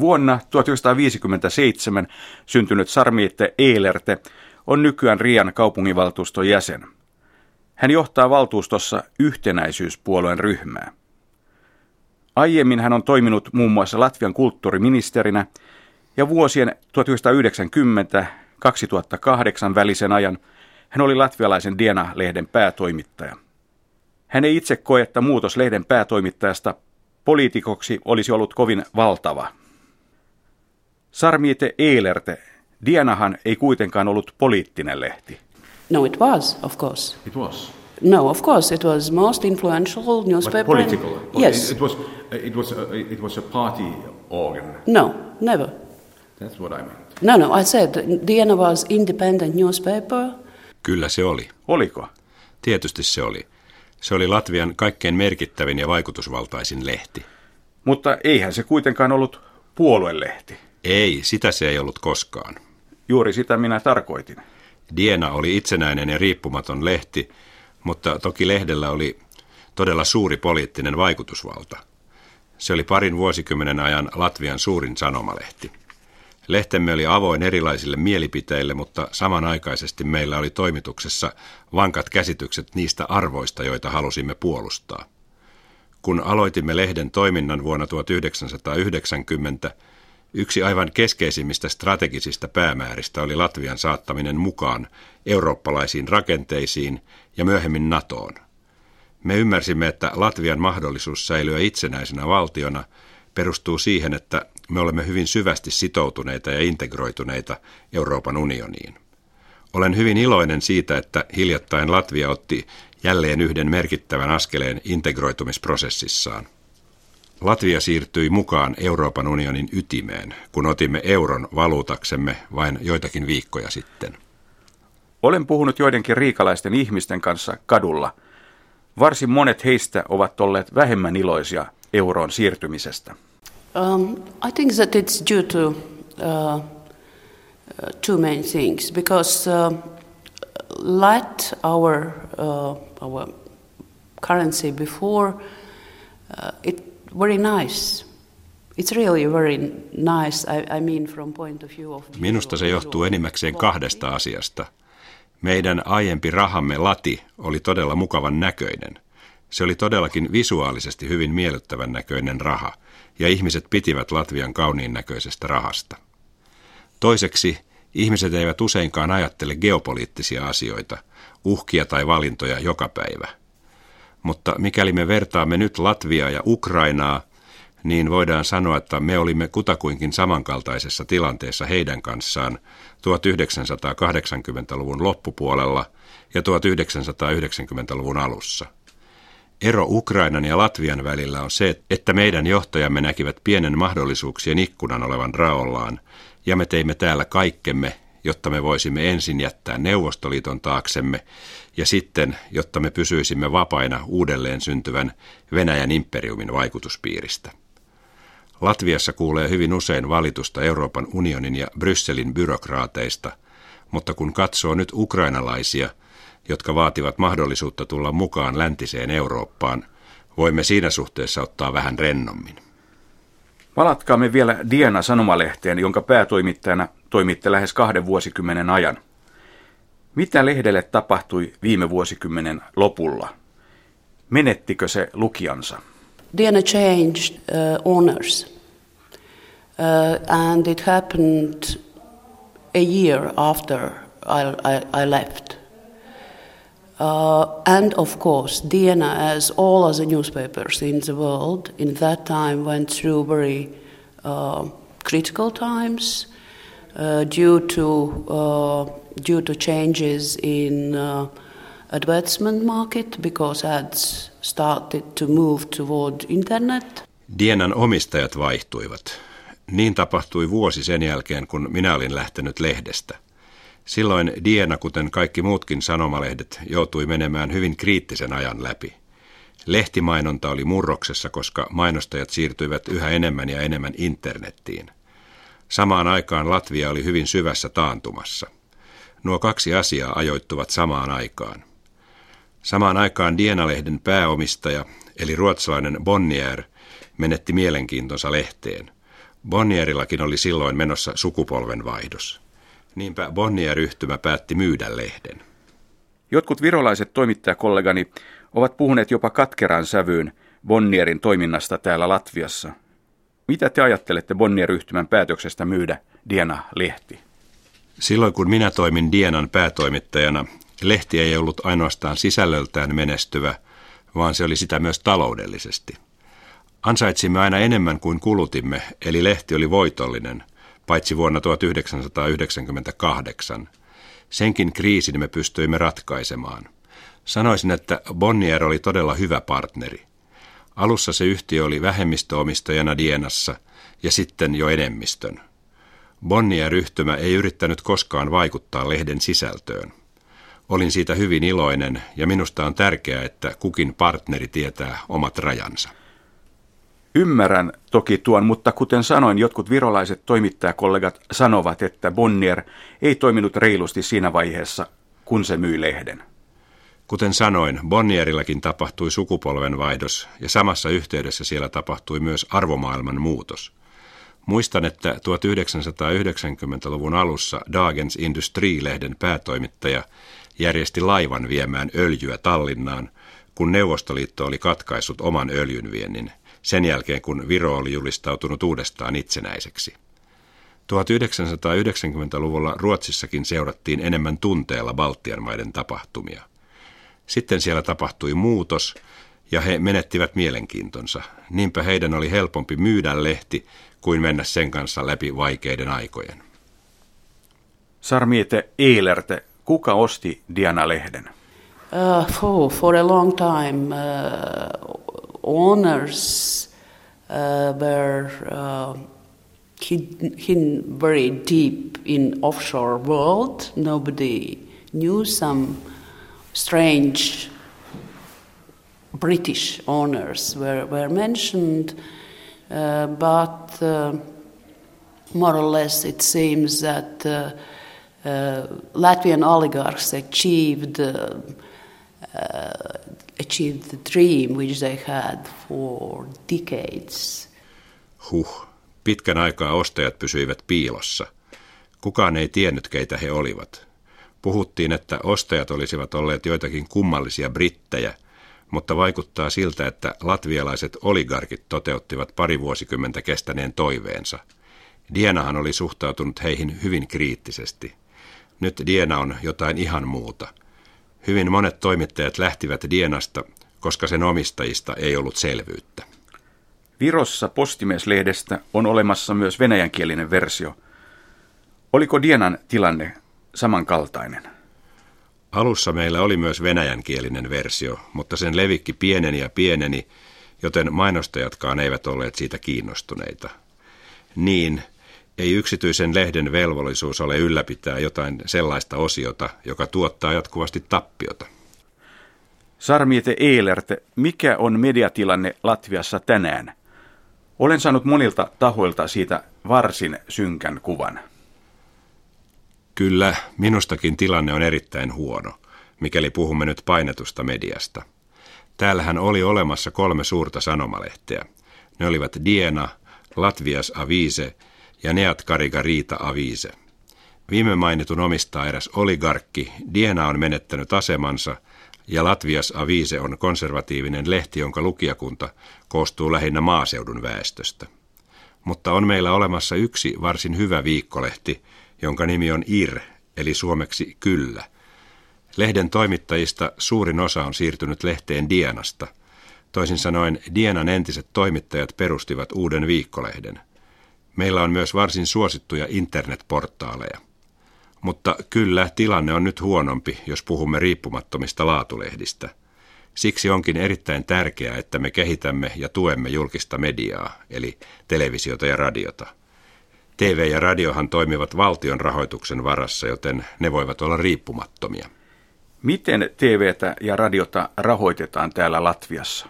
Vuonna 1957 syntynyt Sarmiitte Eilerte on nykyään Rian kaupunginvaltuuston jäsen. Hän johtaa valtuustossa yhtenäisyyspuolueen ryhmää. Aiemmin hän on toiminut muun muassa Latvian kulttuuriministerinä ja vuosien 1990-2008 välisen ajan hän oli latvialaisen Diena-lehden päätoimittaja. Hän ei itse koe, että muutos lehden päätoimittajasta poliitikoksi olisi ollut kovin valtava. Sarmiite Eilerte, Dienahan ei kuitenkaan ollut poliittinen lehti. No, it was, of course. It was. No, of course, it was most influential newspaper. But political. Yes. It, it was. It was. A, it was a party organ. No, never. That's what I meant. No, no, I said Diana was independent newspaper. Kyllä se oli. Oliko? Tietysti se oli. Se oli Latvian kaikkein merkittävin ja vaikutusvaltaisin lehti. Mutta eihän se kuitenkaan ollut puoluelehti. Ei, sitä se ei ollut koskaan. Juuri sitä minä tarkoitin. Diena oli itsenäinen ja riippumaton lehti, mutta toki lehdellä oli todella suuri poliittinen vaikutusvalta. Se oli parin vuosikymmenen ajan Latvian suurin sanomalehti. Lehtemme oli avoin erilaisille mielipiteille, mutta samanaikaisesti meillä oli toimituksessa vankat käsitykset niistä arvoista, joita halusimme puolustaa. Kun aloitimme lehden toiminnan vuonna 1990, yksi aivan keskeisimmistä strategisista päämääristä oli Latvian saattaminen mukaan eurooppalaisiin rakenteisiin ja myöhemmin NATOon. Me ymmärsimme, että Latvian mahdollisuus säilyä itsenäisenä valtiona perustuu siihen, että me olemme hyvin syvästi sitoutuneita ja integroituneita Euroopan unioniin. Olen hyvin iloinen siitä, että hiljattain Latvia otti jälleen yhden merkittävän askeleen integroitumisprosessissaan. Latvia siirtyi mukaan Euroopan unionin ytimeen, kun otimme euron valuutaksemme vain joitakin viikkoja sitten. Olen puhunut joidenkin riikalaisten ihmisten kanssa kadulla. Varsin monet heistä ovat olleet vähemmän iloisia euroon siirtymisestä. Um, I think that it's due to uh, uh, two main things because uh, let our uh, our currency before uh, it very nice. It's really very nice. I, I mean from point of view of Minusta se johtuu enimmäkseen kahdesta asiasta. Meidän aiempi rahamme lati oli todella mukavan näköinen. Se oli todellakin visuaalisesti hyvin miellyttävän näköinen raha – ja ihmiset pitivät Latvian kauniin näköisestä rahasta. Toiseksi ihmiset eivät useinkaan ajattele geopoliittisia asioita, uhkia tai valintoja joka päivä. Mutta mikäli me vertaamme nyt Latviaa ja Ukrainaa, niin voidaan sanoa, että me olimme kutakuinkin samankaltaisessa tilanteessa heidän kanssaan 1980-luvun loppupuolella ja 1990-luvun alussa – Ero Ukrainan ja Latvian välillä on se, että meidän johtajamme näkivät pienen mahdollisuuksien ikkunan olevan raollaan, ja me teimme täällä kaikkemme, jotta me voisimme ensin jättää Neuvostoliiton taaksemme, ja sitten, jotta me pysyisimme vapaina uudelleen syntyvän Venäjän imperiumin vaikutuspiiristä. Latviassa kuulee hyvin usein valitusta Euroopan unionin ja Brysselin byrokraateista, mutta kun katsoo nyt ukrainalaisia – jotka vaativat mahdollisuutta tulla mukaan läntiseen Eurooppaan, voimme siinä suhteessa ottaa vähän rennommin. Palatkaamme vielä Diana sanomalehteen, jonka päätoimittajana toimitte lähes kahden vuosikymmenen ajan. Mitä lehdelle tapahtui viime vuosikymmenen lopulla? Menettikö se lukijansa? Diana changed uh, owners. Uh, and it happened a year after I, I, I left. Uh, and of course, Diana, as all other newspapers in the world, in that time went through very uh, critical times uh, due to uh, due to changes in uh, advertisement market because ads started to move toward internet. Dienan omistajat vaihtuivat. Niin tapahtui vuosi sen jälkeen, kun minä olin lähtenyt lehdestä – Silloin Diena, kuten kaikki muutkin sanomalehdet, joutui menemään hyvin kriittisen ajan läpi. Lehtimainonta oli murroksessa, koska mainostajat siirtyivät yhä enemmän ja enemmän internettiin. Samaan aikaan Latvia oli hyvin syvässä taantumassa. Nuo kaksi asiaa ajoittuvat samaan aikaan. Samaan aikaan Diena-lehden pääomistaja, eli ruotsalainen Bonnier, menetti mielenkiintonsa lehteen. Bonnierillakin oli silloin menossa sukupolvenvaihdos. Niinpä Bonnier-yhtymä päätti myydä lehden. Jotkut virolaiset toimittajakollegani ovat puhuneet jopa katkeran sävyyn Bonnierin toiminnasta täällä Latviassa. Mitä te ajattelette Bonnier-yhtymän päätöksestä myydä Diana-lehti? Silloin kun minä toimin Dienan päätoimittajana, lehti ei ollut ainoastaan sisällöltään menestyvä, vaan se oli sitä myös taloudellisesti. Ansaitsimme aina enemmän kuin kulutimme, eli lehti oli voitollinen, paitsi vuonna 1998. Senkin kriisin me pystyimme ratkaisemaan. Sanoisin, että Bonnier oli todella hyvä partneri. Alussa se yhtiö oli vähemmistöomistajana Dienassa ja sitten jo enemmistön. Bonnier-ryhtymä ei yrittänyt koskaan vaikuttaa lehden sisältöön. Olin siitä hyvin iloinen ja minusta on tärkeää, että kukin partneri tietää omat rajansa. Ymmärrän toki tuon, mutta kuten sanoin, jotkut virolaiset toimittajakollegat sanovat, että Bonnier ei toiminut reilusti siinä vaiheessa, kun se myi lehden. Kuten sanoin, Bonnierillakin tapahtui sukupolvenvaihdos ja samassa yhteydessä siellä tapahtui myös arvomaailman muutos. Muistan, että 1990-luvun alussa Dagens Industri-lehden päätoimittaja järjesti laivan viemään öljyä Tallinnaan, kun Neuvostoliitto oli katkaissut oman öljynviennin, sen jälkeen kun Viro oli julistautunut uudestaan itsenäiseksi. 1990-luvulla Ruotsissakin seurattiin enemmän tunteella Baltian maiden tapahtumia. Sitten siellä tapahtui muutos ja he menettivät mielenkiintonsa. Niinpä heidän oli helpompi myydä lehti kuin mennä sen kanssa läpi vaikeiden aikojen. Sarmiete Eilerte, kuka osti Diana-lehden? Uh, for, for a long time, uh, owners uh, were uh, hidden, very deep in offshore world. Nobody knew some strange British owners were, were mentioned, uh, but uh, more or less it seems that uh, uh Latvian oligarchs achieved achieved the dream which they had for decades. Huh, pitkän aikaa ostajat pysyivät piilossa. Kukaan ei tiennyt, keitä he olivat. Puhuttiin, että ostajat olisivat olleet joitakin kummallisia brittejä, mutta vaikuttaa siltä, että latvialaiset oligarkit toteuttivat pari vuosikymmentä kestäneen toiveensa. Dienahan oli suhtautunut heihin hyvin kriittisesti. Nyt Diena on jotain ihan muuta. Hyvin monet toimittajat lähtivät Dienasta, koska sen omistajista ei ollut selvyyttä. Virossa postimieslehdestä on olemassa myös venäjänkielinen versio. Oliko Dienan tilanne samankaltainen? Alussa meillä oli myös venäjänkielinen versio, mutta sen levikki pieneni ja pieneni, joten mainostajatkaan eivät olleet siitä kiinnostuneita. Niin, ei yksityisen lehden velvollisuus ole ylläpitää jotain sellaista osiota, joka tuottaa jatkuvasti tappiota. Sarmiete Eilerte, mikä on mediatilanne Latviassa tänään? Olen saanut monilta tahoilta siitä varsin synkän kuvan. Kyllä, minustakin tilanne on erittäin huono, mikäli puhumme nyt painetusta mediasta. Täällähän oli olemassa kolme suurta sanomalehteä. Ne olivat Diena, Latvias Avise ja Neat Kariga Riita Avise. Viime mainitun omistaa eräs oligarkki, Diena on menettänyt asemansa ja Latvias Avise on konservatiivinen lehti, jonka lukijakunta koostuu lähinnä maaseudun väestöstä. Mutta on meillä olemassa yksi varsin hyvä viikkolehti, jonka nimi on IR, eli suomeksi Kyllä. Lehden toimittajista suurin osa on siirtynyt lehteen Dienasta. Toisin sanoen Dienan entiset toimittajat perustivat uuden viikkolehden. Meillä on myös varsin suosittuja internetportaaleja. Mutta kyllä tilanne on nyt huonompi, jos puhumme riippumattomista laatulehdistä. Siksi onkin erittäin tärkeää, että me kehitämme ja tuemme julkista mediaa, eli televisiota ja radiota. TV ja radiohan toimivat valtion rahoituksen varassa, joten ne voivat olla riippumattomia. Miten TVtä ja radiota rahoitetaan täällä Latviassa?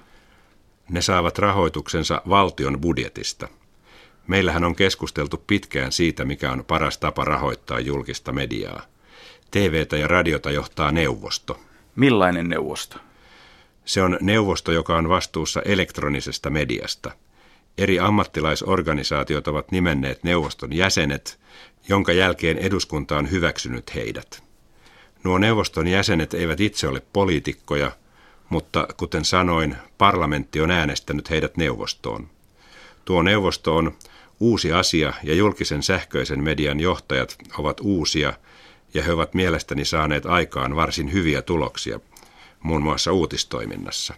Ne saavat rahoituksensa valtion budjetista. Meillähän on keskusteltu pitkään siitä, mikä on paras tapa rahoittaa julkista mediaa. TVtä ja radiota johtaa neuvosto. Millainen neuvosto? Se on neuvosto, joka on vastuussa elektronisesta mediasta – Eri ammattilaisorganisaatiot ovat nimenneet neuvoston jäsenet, jonka jälkeen eduskunta on hyväksynyt heidät. Nuo neuvoston jäsenet eivät itse ole poliitikkoja, mutta kuten sanoin, parlamentti on äänestänyt heidät neuvostoon. Tuo neuvosto on uusi asia ja julkisen sähköisen median johtajat ovat uusia ja he ovat mielestäni saaneet aikaan varsin hyviä tuloksia, muun muassa uutistoiminnassa.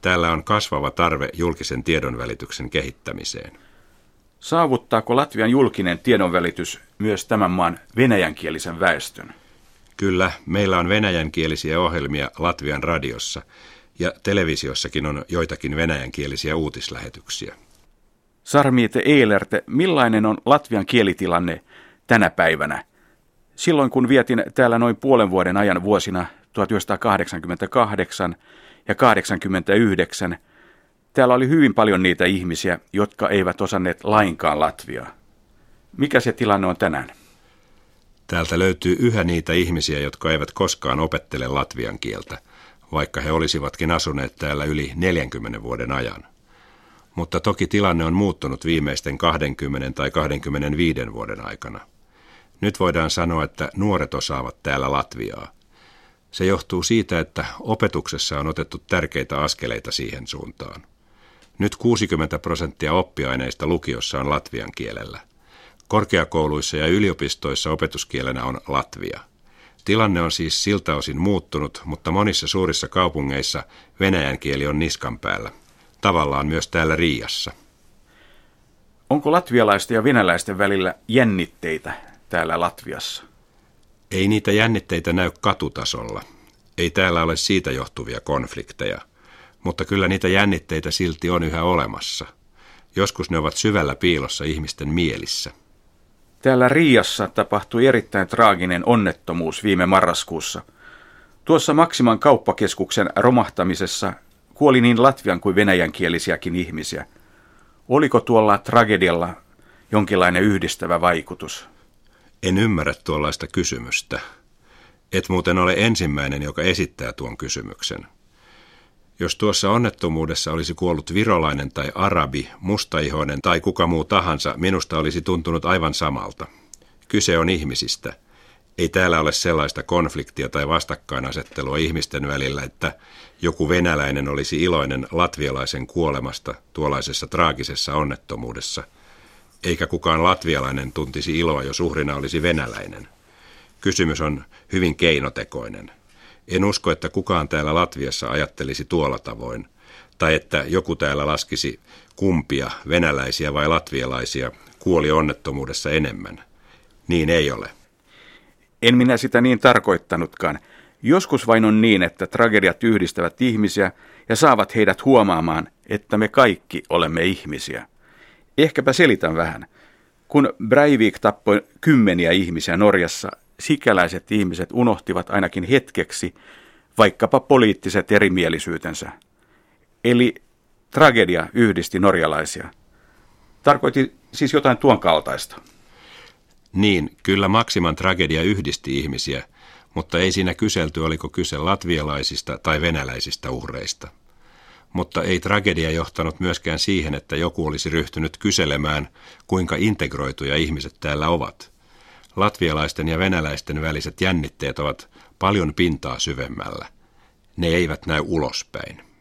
Täällä on kasvava tarve julkisen tiedonvälityksen kehittämiseen. Saavuttaako Latvian julkinen tiedonvälitys myös tämän maan venäjänkielisen väestön? Kyllä, meillä on venäjänkielisiä ohjelmia Latvian radiossa ja televisiossakin on joitakin venäjänkielisiä uutislähetyksiä. Sarmiite Eilerte, millainen on Latvian kielitilanne tänä päivänä? Silloin kun vietin täällä noin puolen vuoden ajan vuosina 1988 ja 89, täällä oli hyvin paljon niitä ihmisiä, jotka eivät osanneet lainkaan Latviaa. Mikä se tilanne on tänään? Täältä löytyy yhä niitä ihmisiä, jotka eivät koskaan opettele latvian kieltä, vaikka he olisivatkin asuneet täällä yli 40 vuoden ajan. Mutta toki tilanne on muuttunut viimeisten 20 tai 25 vuoden aikana. Nyt voidaan sanoa, että nuoret osaavat täällä latviaa. Se johtuu siitä, että opetuksessa on otettu tärkeitä askeleita siihen suuntaan. Nyt 60 prosenttia oppiaineista lukiossa on latvian kielellä. Korkeakouluissa ja yliopistoissa opetuskielenä on latvia. Tilanne on siis siltä osin muuttunut, mutta monissa suurissa kaupungeissa venäjän kieli on niskan päällä. Tavallaan myös täällä Riassa. Onko latvialaisten ja venäläisten välillä jännitteitä täällä Latviassa? Ei niitä jännitteitä näy katutasolla. Ei täällä ole siitä johtuvia konflikteja. Mutta kyllä niitä jännitteitä silti on yhä olemassa. Joskus ne ovat syvällä piilossa ihmisten mielissä. Täällä Riassa tapahtui erittäin traaginen onnettomuus viime marraskuussa. Tuossa Maksiman kauppakeskuksen romahtamisessa kuoli niin latvian kuin venäjänkielisiäkin ihmisiä. Oliko tuolla tragedialla jonkinlainen yhdistävä vaikutus? En ymmärrä tuollaista kysymystä. Et muuten ole ensimmäinen, joka esittää tuon kysymyksen. Jos tuossa onnettomuudessa olisi kuollut virolainen tai arabi, mustaihoinen tai kuka muu tahansa, minusta olisi tuntunut aivan samalta. Kyse on ihmisistä. Ei täällä ole sellaista konfliktia tai vastakkainasettelua ihmisten välillä, että joku venäläinen olisi iloinen latvialaisen kuolemasta tuollaisessa traagisessa onnettomuudessa, eikä kukaan latvialainen tuntisi iloa, jos uhrina olisi venäläinen. Kysymys on hyvin keinotekoinen. En usko, että kukaan täällä Latviassa ajattelisi tuolla tavoin, tai että joku täällä laskisi kumpia, venäläisiä vai latvialaisia, kuoli onnettomuudessa enemmän. Niin ei ole. En minä sitä niin tarkoittanutkaan. Joskus vain on niin, että tragediat yhdistävät ihmisiä ja saavat heidät huomaamaan, että me kaikki olemme ihmisiä. Ehkäpä selitän vähän. Kun Breivik tappoi kymmeniä ihmisiä Norjassa, sikäläiset ihmiset unohtivat ainakin hetkeksi vaikkapa poliittiset erimielisyytensä. Eli tragedia yhdisti norjalaisia. Tarkoitti siis jotain tuon kaltaista. Niin, kyllä Maksiman tragedia yhdisti ihmisiä, mutta ei siinä kyselty, oliko kyse latvialaisista tai venäläisistä uhreista. Mutta ei tragedia johtanut myöskään siihen, että joku olisi ryhtynyt kyselemään, kuinka integroituja ihmiset täällä ovat – latvialaisten ja venäläisten väliset jännitteet ovat paljon pintaa syvemmällä. Ne eivät näy ulospäin.